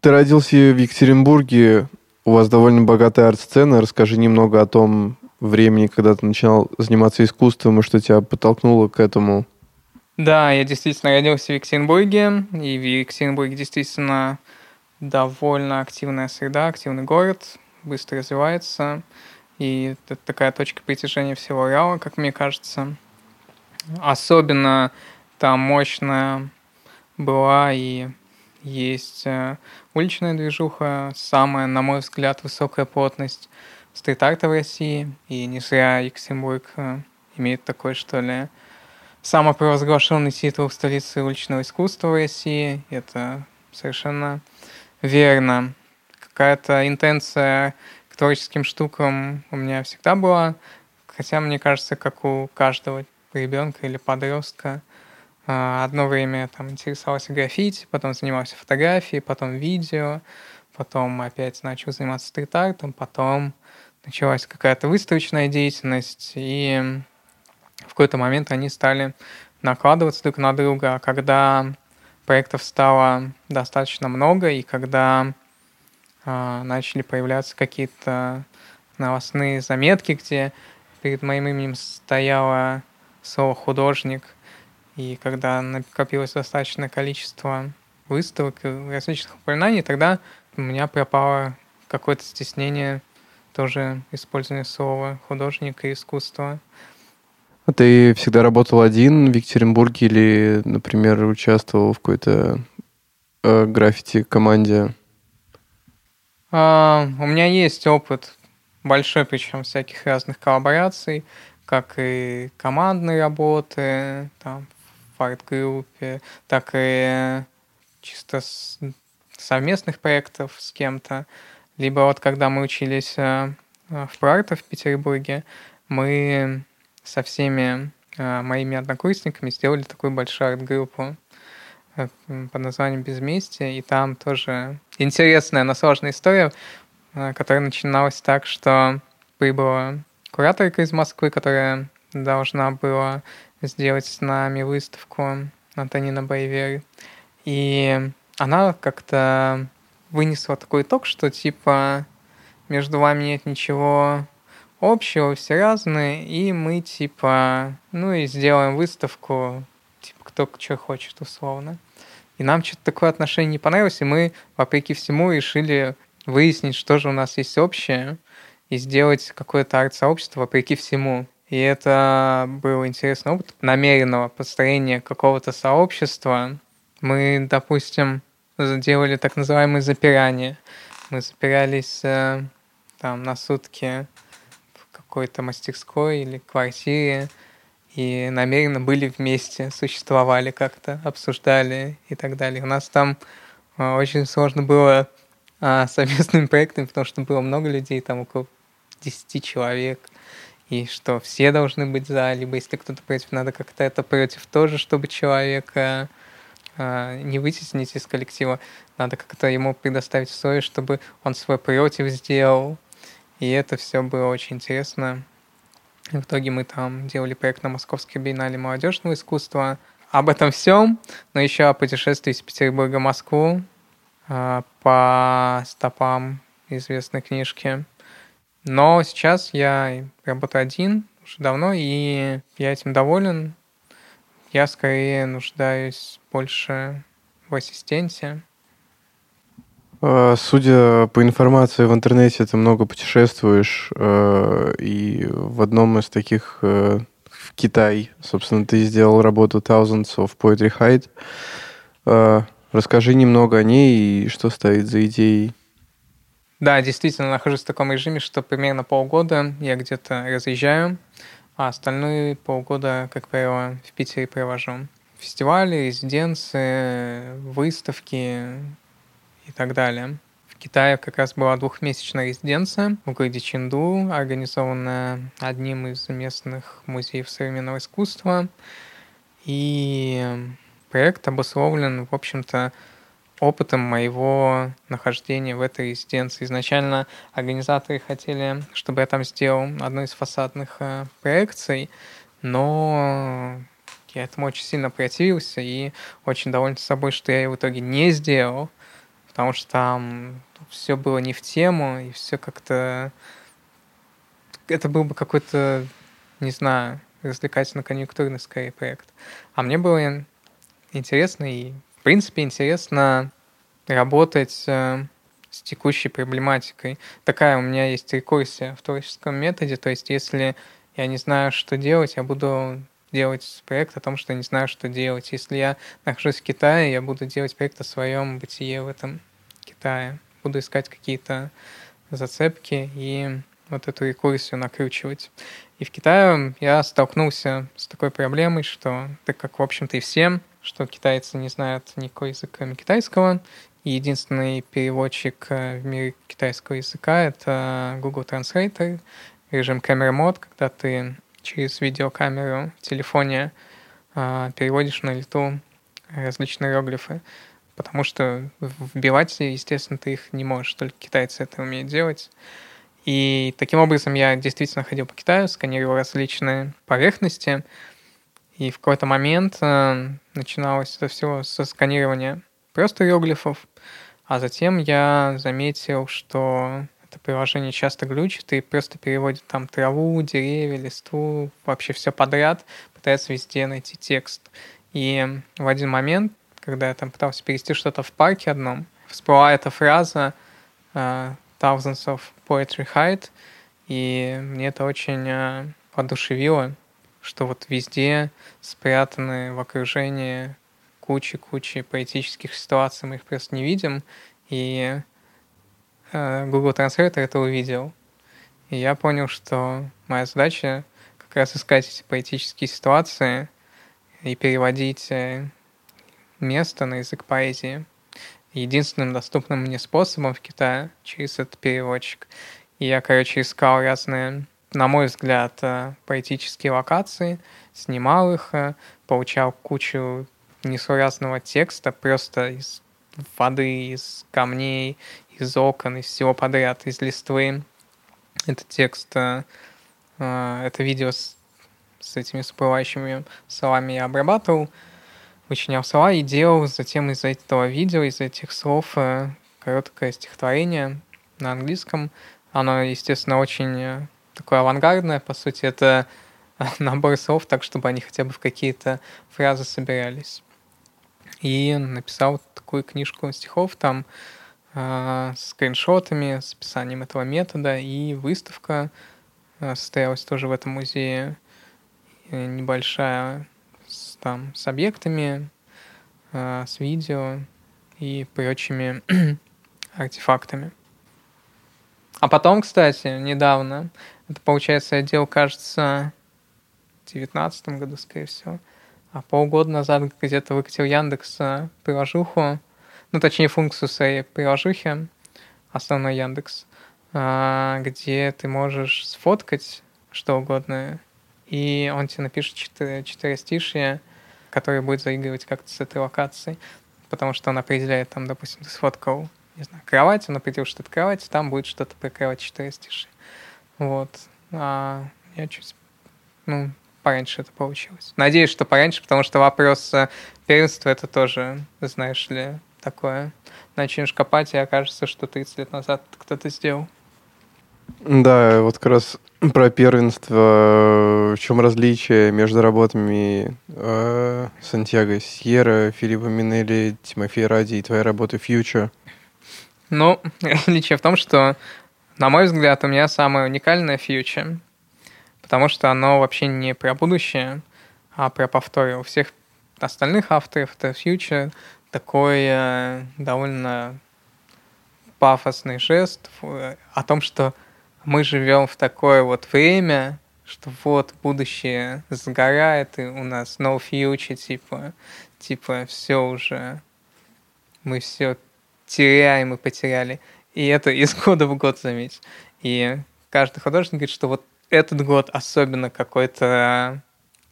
Ты родился в Екатеринбурге, у вас довольно богатая арт-сцена. Расскажи немного о том времени, когда ты начинал заниматься искусством и что тебя подтолкнуло к этому. Да, я действительно родился в Екатеринбурге, и в Екатеринбурге действительно довольно активная среда, активный город, быстро развивается, и это такая точка притяжения всего Урала, как мне кажется. Особенно там мощная была и есть э, уличная движуха, самая, на мой взгляд, высокая плотность стрит-арта в России, и не зря Екатеринбург э, имеет такой, что ли, самопровозглашенный титул столицы уличного искусства в России. Это совершенно верно. Какая-то интенция к творческим штукам у меня всегда была, хотя, мне кажется, как у каждого ребенка или подростка – одно время там интересовался граффити, потом занимался фотографией, потом видео, потом опять начал заниматься стрит-артом, потом началась какая-то выставочная деятельность, и в какой-то момент они стали накладываться друг на друга. А когда проектов стало достаточно много, и когда э, начали появляться какие-то новостные заметки, где перед моим именем стояло слово «художник», и когда накопилось достаточное количество выставок и различных упоминаний, тогда у меня пропало какое-то стеснение тоже использования слова художник и искусство. А ты всегда работал один в Екатеринбурге или, например, участвовал в какой-то э, граффити-команде? А, у меня есть опыт большой, причем всяких разных коллабораций, как и командной работы, там, арт-группе, так и чисто с совместных проектов с кем-то. Либо вот когда мы учились э, в проарте в Петербурге, мы со всеми э, моими однокурсниками сделали такую большую арт-группу э, под названием «Безместие», и там тоже интересная, но сложная история, которая начиналась так, что прибыла кураторка из Москвы, которая должна была сделать с нами выставку Антонина Байвер. И она как-то вынесла такой итог, что типа между вами нет ничего общего, все разные, и мы типа, ну и сделаем выставку, типа кто что хочет условно. И нам что-то такое отношение не понравилось, и мы, вопреки всему, решили выяснить, что же у нас есть общее, и сделать какое-то арт-сообщество вопреки всему. И это был интересный опыт намеренного построения какого-то сообщества. Мы, допустим, делали так называемые запирания. Мы запирались э, там на сутки в какой-то мастерской или квартире и намеренно были вместе, существовали как-то, обсуждали и так далее. У нас там э, очень сложно было а, совместными проектами, потому что было много людей, там около 10 человек – и что все должны быть за, либо если кто-то против, надо как-то это против тоже, чтобы человека э, не вытеснить из коллектива, надо как-то ему предоставить условия, чтобы он свой против сделал. И это все было очень интересно. в итоге мы там делали проект на Московской биеннале молодежного искусства. Об этом всем, но еще о путешествии из Петербурга в Москву э, по стопам известной книжки. Но сейчас я работаю один уже давно, и я этим доволен. Я скорее нуждаюсь больше в ассистенте. А, судя по информации в интернете, ты много путешествуешь, э, и в одном из таких э, в Китай, собственно, ты сделал работу Thousands of Poetry Hide. Э, расскажи немного о ней и что стоит за идеей. Да, действительно, нахожусь в таком режиме, что примерно полгода я где-то разъезжаю, а остальные полгода, как правило, в Питере провожу. Фестивали, резиденции, выставки и так далее. В Китае как раз была двухмесячная резиденция в городе Ченду, организованная одним из местных музеев современного искусства. И проект обусловлен, в общем-то, опытом моего нахождения в этой резиденции. Изначально организаторы хотели, чтобы я там сделал одну из фасадных э, проекций, но я этому очень сильно противился и очень доволен собой, что я ее в итоге не сделал, потому что там все было не в тему, и все как-то... Это был бы какой-то, не знаю, развлекательно-конъюнктурный скорее проект. А мне было интересно и, принципе, интересно работать э, с текущей проблематикой. Такая у меня есть рекурсия в творческом методе, то есть если я не знаю, что делать, я буду делать проект о том, что не знаю, что делать. Если я нахожусь в Китае, я буду делать проект о своем бытие в этом Китае. Буду искать какие-то зацепки и вот эту рекурсию накручивать. И в Китае я столкнулся с такой проблемой, что, так как, в общем-то, и всем, что китайцы не знают никакой языка, кроме китайского, и единственный переводчик э, в мире китайского языка — это Google Translator, режим камера мод, когда ты через видеокамеру в телефоне э, переводишь на лету различные иероглифы, потому что вбивать, естественно, ты их не можешь, только китайцы это умеют делать. И таким образом я действительно ходил по Китаю, сканировал различные поверхности, и в какой-то момент э, начиналось это все со сканирования просто иероглифов, а затем я заметил, что это приложение часто глючит и просто переводит там траву, деревья, листву, вообще все подряд, пытается везде найти текст. И в один момент, когда я там пытался перевести что-то в парке одном, всплыла эта фраза uh, «thousands of poetry hide», и мне это очень uh, воодушевило, что вот везде спрятаны в окружении кучи-кучи поэтических ситуаций, мы их просто не видим, и э, Google Translator это увидел. И я понял, что моя задача как раз искать эти поэтические ситуации и переводить э, место на язык поэзии. Единственным доступным мне способом в Китае через этот переводчик. И я, короче, искал разные, на мой взгляд, э, поэтические локации, снимал их, получал кучу несуразного текста просто из воды, из камней, из окон, из всего подряд, из листвы. Это текст, э, э, это видео с, с этими всплывающими словами я обрабатывал, вычинял слова и делал затем из этого видео, из этих слов э, короткое стихотворение на английском. Оно, естественно, очень такое авангардное, по сути, это набор слов, так, чтобы они хотя бы в какие-то фразы собирались и написал такую книжку стихов там э, с скриншотами, с описанием этого метода, и выставка э, состоялась тоже в этом музее, э, небольшая, с, там, с объектами, э, с видео и прочими артефактами. А потом, кстати, недавно, это, получается, я делал, кажется, в девятнадцатом году, скорее всего, а полгода назад где-то выкатил Яндекс э, приложуху, ну, точнее, функцию своей приложухи, основной Яндекс, э, где ты можешь сфоткать что угодно, и он тебе напишет четыре, четыре стишия, которые будет заигрывать как-то с этой локацией, потому что он определяет, там, допустим, ты сфоткал, не знаю, кровать, он определил, что это там будет что-то про кровать четыре стиши. Вот. А я чуть, ну, пораньше это получилось. Надеюсь, что пораньше, потому что вопрос э, первенства это тоже, знаешь ли, такое. Начнешь копать, и окажется, что 30 лет назад кто-то сделал. Да, вот как раз про первенство. В чем различие между работами э, Сантьяго Сьерра, Филиппа Минелли, Тимофея Ради и твоей работы Future? Ну, различие в том, что, на мой взгляд, у меня самая уникальная Future потому что оно вообще не про будущее, а про повторы. У всех остальных авторов это Future такой э, довольно пафосный жест о том, что мы живем в такое вот время, что вот будущее сгорает, и у нас no future, типа, типа все уже, мы все теряем и потеряли. И это из года в год, заметь. И каждый художник говорит, что вот этот год особенно какой-то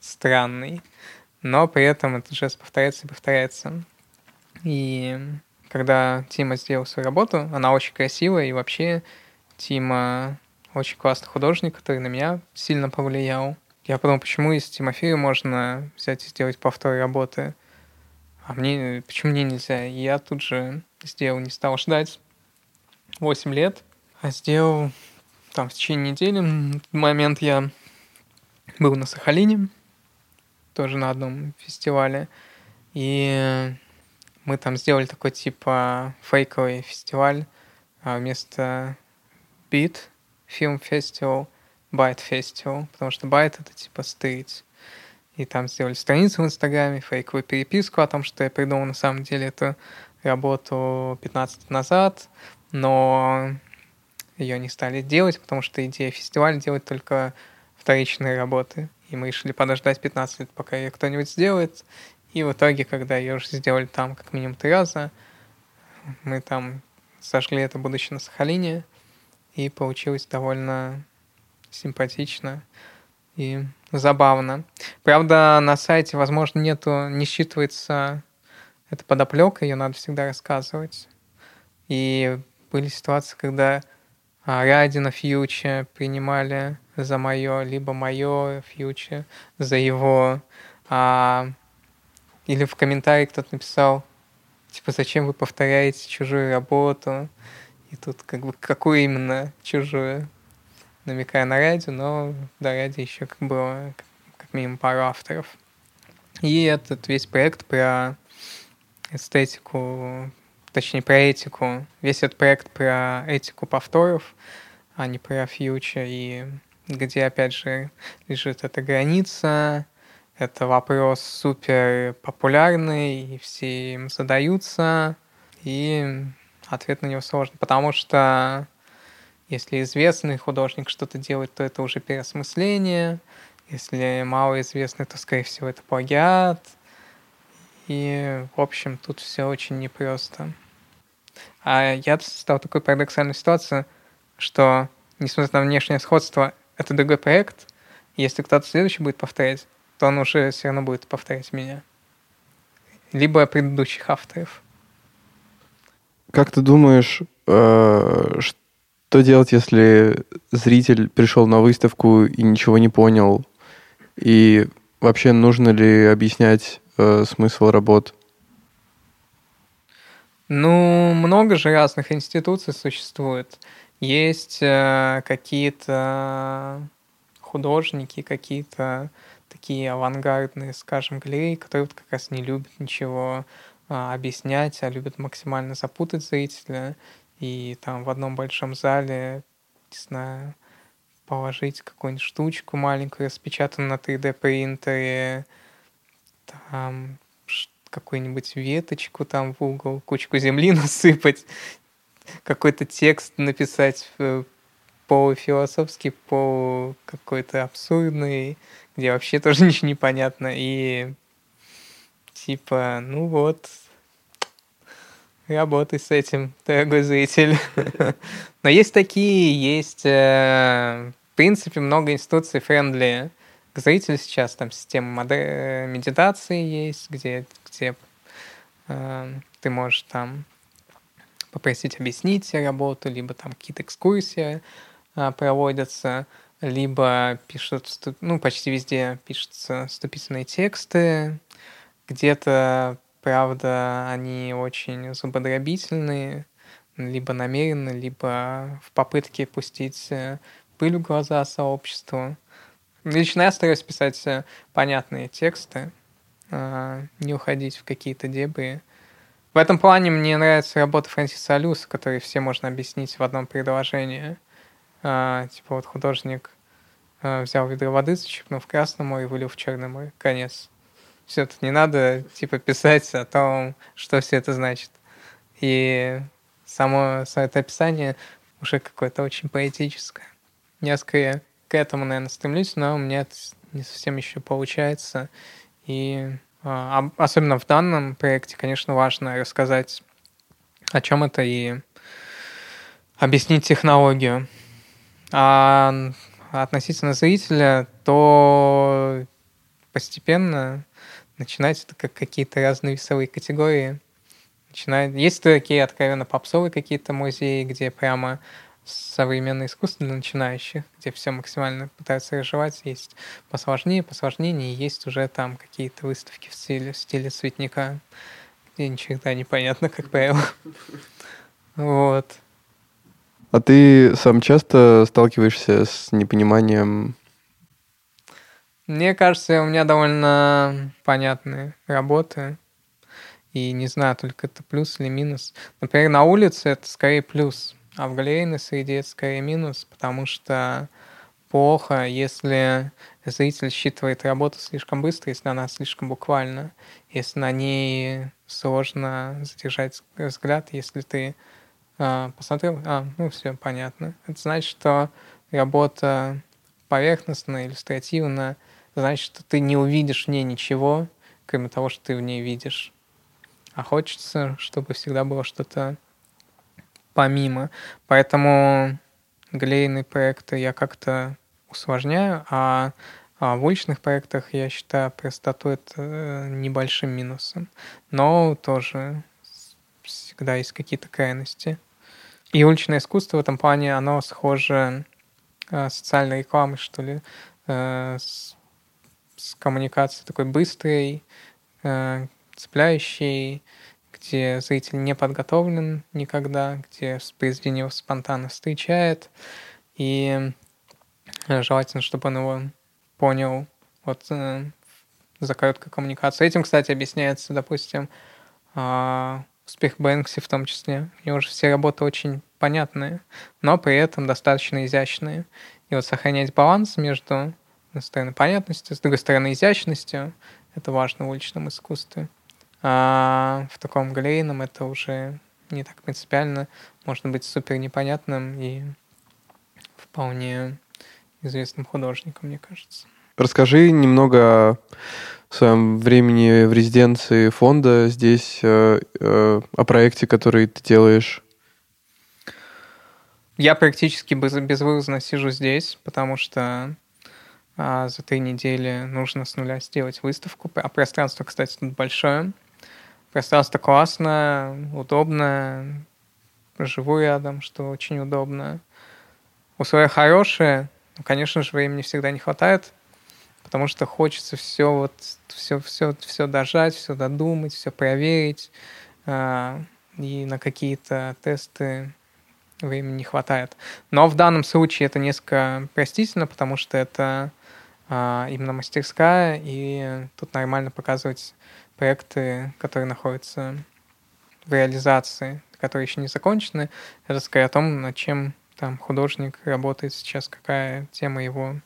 странный, но при этом этот жест повторяется и повторяется. И когда Тима сделал свою работу, она очень красивая, и вообще Тима очень классный художник, который на меня сильно повлиял. Я подумал, почему из Тимофея можно взять и сделать повтор работы А мне, почему мне нельзя? Я тут же сделал, не стал ждать 8 лет, а сделал там в течение недели. В момент я был на Сахалине, тоже на одном фестивале, и мы там сделали такой типа фейковый фестиваль а вместо Beat Film Festival, Byte Festival, потому что Byte это типа стрит. И там сделали страницу в Инстаграме, фейковую переписку о том, что я придумал на самом деле эту работу 15 лет назад, но ее не стали делать, потому что идея фестиваля делать только вторичные работы. И мы решили подождать 15 лет, пока ее кто-нибудь сделает. И в итоге, когда ее уже сделали там как минимум три раза, мы там сожгли это, будучи на Сахалине, и получилось довольно симпатично и забавно. Правда, на сайте, возможно, нету, не считывается эта подоплека, ее надо всегда рассказывать. И были ситуации, когда а, Радина фьюче принимали за мое, либо мое фьюче за его. А, или в комментарии кто-то написал, типа, зачем вы повторяете чужую работу? И тут как бы какую именно чужую? Намекая на радио, но до радио еще как было как минимум пару авторов. И этот весь проект про эстетику, точнее про этику, весь этот проект про этику повторов, а не про фьючер, и где, опять же, лежит эта граница, это вопрос супер популярный, и все им задаются, и ответ на него сложный, потому что если известный художник что-то делает, то это уже переосмысление, если малоизвестный, то, скорее всего, это плагиат, и, в общем, тут все очень непросто. А я стал такой парадоксальной ситуации, что, несмотря на внешнее сходство, это другой проект, если кто-то следующий будет повторять, то он уже все равно будет повторять меня. Либо предыдущих авторов. Как ты думаешь, э, что делать, если зритель пришел на выставку и ничего не понял? И вообще нужно ли объяснять э, смысл работ? Ну, много же разных институций существует. Есть э, какие-то художники, какие-то такие авангардные, скажем, галереи, которые вот как раз не любят ничего а, объяснять, а любят максимально запутать зрителя. И там в одном большом зале, не знаю, положить какую-нибудь штучку маленькую, распечатанную на 3D принтере, там какую-нибудь веточку там в угол, кучку земли насыпать, какой-то текст написать э, полуфилософский, полу какой-то абсурдный, где вообще тоже ничего не понятно. И типа, ну вот, работай с этим, дорогой зритель. Но есть такие, есть, э, в принципе, много институций френдли к зрителю сейчас. Там система медитации есть, где, где э, ты можешь там попросить объяснить работу, либо там какие-то экскурсии э, проводятся либо пишут, ну, почти везде пишутся вступительные тексты, где-то, правда, они очень зубодробительные, либо намеренно, либо в попытке пустить э, пыль в глаза сообществу. Лично я стараюсь писать э, понятные тексты, а, не уходить в какие-то дебри. В этом плане мне нравится работа Фрэнсиса Алюса, который все можно объяснить в одном предложении – а, типа вот художник а, взял ведро воды, зачерпнул в Красное море, вылил в Черное море. Конец. Все, тут не надо типа писать о том, что все это значит. И само, само это описание уже какое-то очень поэтическое. Я к этому, наверное, стремлюсь, но у меня это не совсем еще получается. И а, особенно в данном проекте, конечно, важно рассказать, о чем это и объяснить технологию. А относительно зрителя, то постепенно начинать это как какие-то разные весовые категории. Начинает... Есть такие откровенно попсовые какие-то музеи, где прямо современное искусство для начинающих, где все максимально пытаются разжевать, есть посложнее, посложнее, и есть уже там какие-то выставки в стиле, в стиле цветника, где ничего непонятно, как правило. Вот. А ты сам часто сталкиваешься с непониманием? Мне кажется, у меня довольно понятные работы. И не знаю, только это плюс или минус. Например, на улице это скорее плюс, а в галерейной среде это скорее минус, потому что плохо, если зритель считывает работу слишком быстро, если она слишком буквальна, если на ней сложно задержать взгляд, если ты а, посмотрел, а, ну все, понятно. Это значит, что работа поверхностная, иллюстративная, значит, что ты не увидишь в ней ничего, кроме того, что ты в ней видишь. А хочется, чтобы всегда было что-то помимо. Поэтому галерейные проекты я как-то усложняю, а, а в уличных проектах я считаю простоту это э, небольшим минусом. Но тоже всегда есть какие-то крайности. И уличное искусство в этом плане, оно схоже социальной рекламой, что ли, э, с, с коммуникацией такой быстрой, э, цепляющей, где зритель не подготовлен никогда, где произведение его спонтанно встречает, и желательно, чтобы он его понял вот за короткой коммуникацией. Этим, кстати, объясняется, допустим, а, успех Бэнкси в том числе. У него же все работы очень понятные, но при этом достаточно изящные. И вот сохранять баланс между, с одной стороны, понятностью, с другой стороны, изящностью, это важно в уличном искусстве. А в таком галерейном это уже не так принципиально. Можно быть супер непонятным и вполне известным художником, мне кажется. Расскажи немного о своем времени в резиденции фонда здесь, э, э, о проекте, который ты делаешь. Я практически без, безвылазно сижу здесь, потому что а, за три недели нужно с нуля сделать выставку. А пространство, кстати, тут большое. Пространство классное, удобное, живу рядом, что очень удобно. Условия хорошие, но, конечно же, времени всегда не хватает потому что хочется все вот все все все дожать, все додумать, все проверить, а, и на какие-то тесты времени не хватает. Но в данном случае это несколько простительно, потому что это а, именно мастерская, и тут нормально показывать проекты, которые находятся в реализации, которые еще не закончены. Это скорее о том, над чем там художник работает сейчас, какая тема его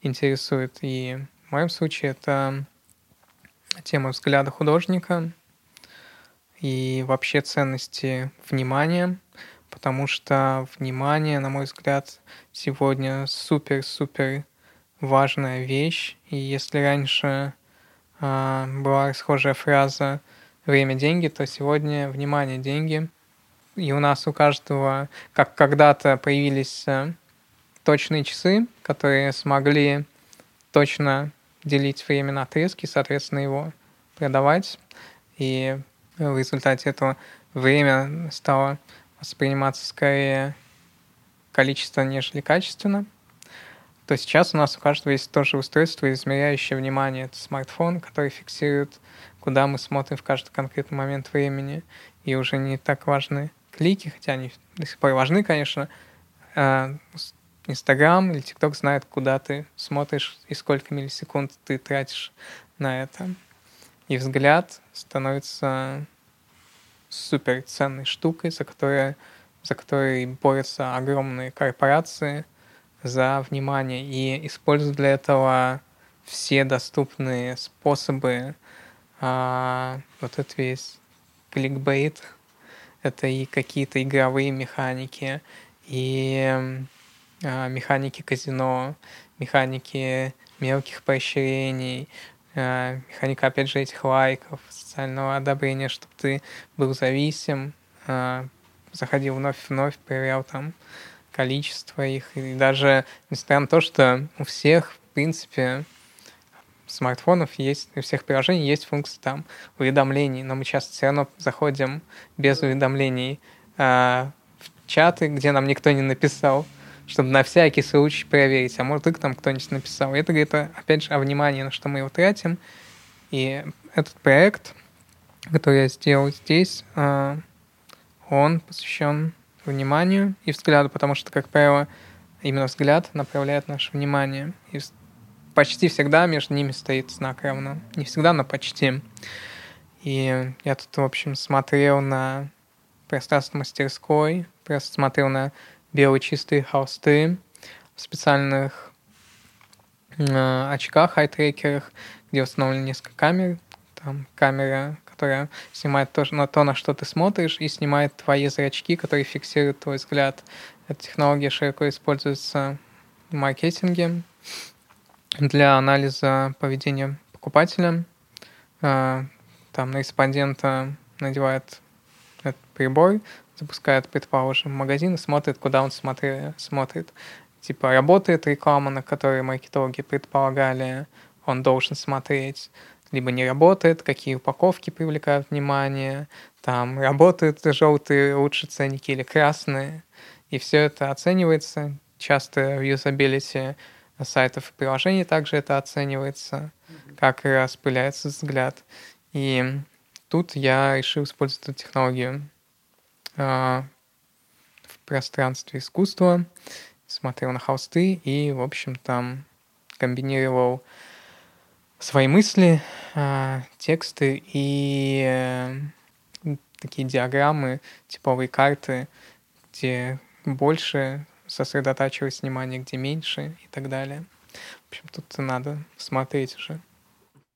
интересует. И в моем случае это тема взгляда художника и вообще ценности внимания, потому что внимание, на мой взгляд, сегодня супер-супер важная вещь. И если раньше э, была расхожая фраза «время – деньги», то сегодня «внимание – деньги». И у нас у каждого, как когда-то появились э, точные часы, которые смогли точно делить время на отрезки, соответственно, его продавать. И в результате этого время стало восприниматься скорее количество, нежели качественно. То сейчас у нас у каждого есть тоже устройство, измеряющее внимание. Это смартфон, который фиксирует, куда мы смотрим в каждый конкретный момент времени. И уже не так важны клики, хотя они до сих пор важны, конечно, а Инстаграм или ТикТок знает, куда ты смотришь и сколько миллисекунд ты тратишь на это. И взгляд становится супер ценной штукой, за которой, за которой борются огромные корпорации за внимание и используют для этого все доступные способы. А, вот это весь кликбейт, это и какие-то игровые механики, и механики казино, механики мелких поощрений, а, механика, опять же, этих лайков, социального одобрения, чтобы ты был зависим, а, заходил вновь и вновь, проверял там количество их. И даже, несмотря на то, что у всех, в принципе, смартфонов есть, у всех приложений есть функция там уведомлений, но мы часто все равно заходим без уведомлений чаты, где нам никто не написал, чтобы на всякий случай проверить, а может, их там кто-нибудь написал. Это говорит, опять же, о внимании, на что мы его тратим. И этот проект, который я сделал здесь, а, он посвящен вниманию и взгляду, потому что, как правило, именно взгляд направляет наше внимание. И почти всегда между ними стоит знак равно. Не всегда, но почти. И я тут, в общем, смотрел на пространство мастерской, просто смотрел на белые чистые холсты в специальных э, очках, хайтрекерах, где установлены несколько камер. Там камера, которая снимает то, на то, на что ты смотришь, и снимает твои зрачки, которые фиксируют твой взгляд. Эта технология широко используется в маркетинге для анализа поведения покупателя. Э, там на респондента надевает этот прибор, запускает, предположим, магазин и смотрит, куда он смотри, смотрит. Типа, работает реклама, на которой маркетологи предполагали, он должен смотреть, либо не работает, какие упаковки привлекают внимание, там работают желтые лучше ценники или красные, и все это оценивается. Часто в юзабилити сайтов и приложений также это оценивается, как распыляется взгляд. И тут я решил использовать эту технологию в пространстве искусства, смотрел на холсты и, в общем, там комбинировал свои мысли, э, тексты и э, такие диаграммы, типовые карты, где больше сосредотачивать внимание, где меньше и так далее. В общем, тут надо смотреть уже.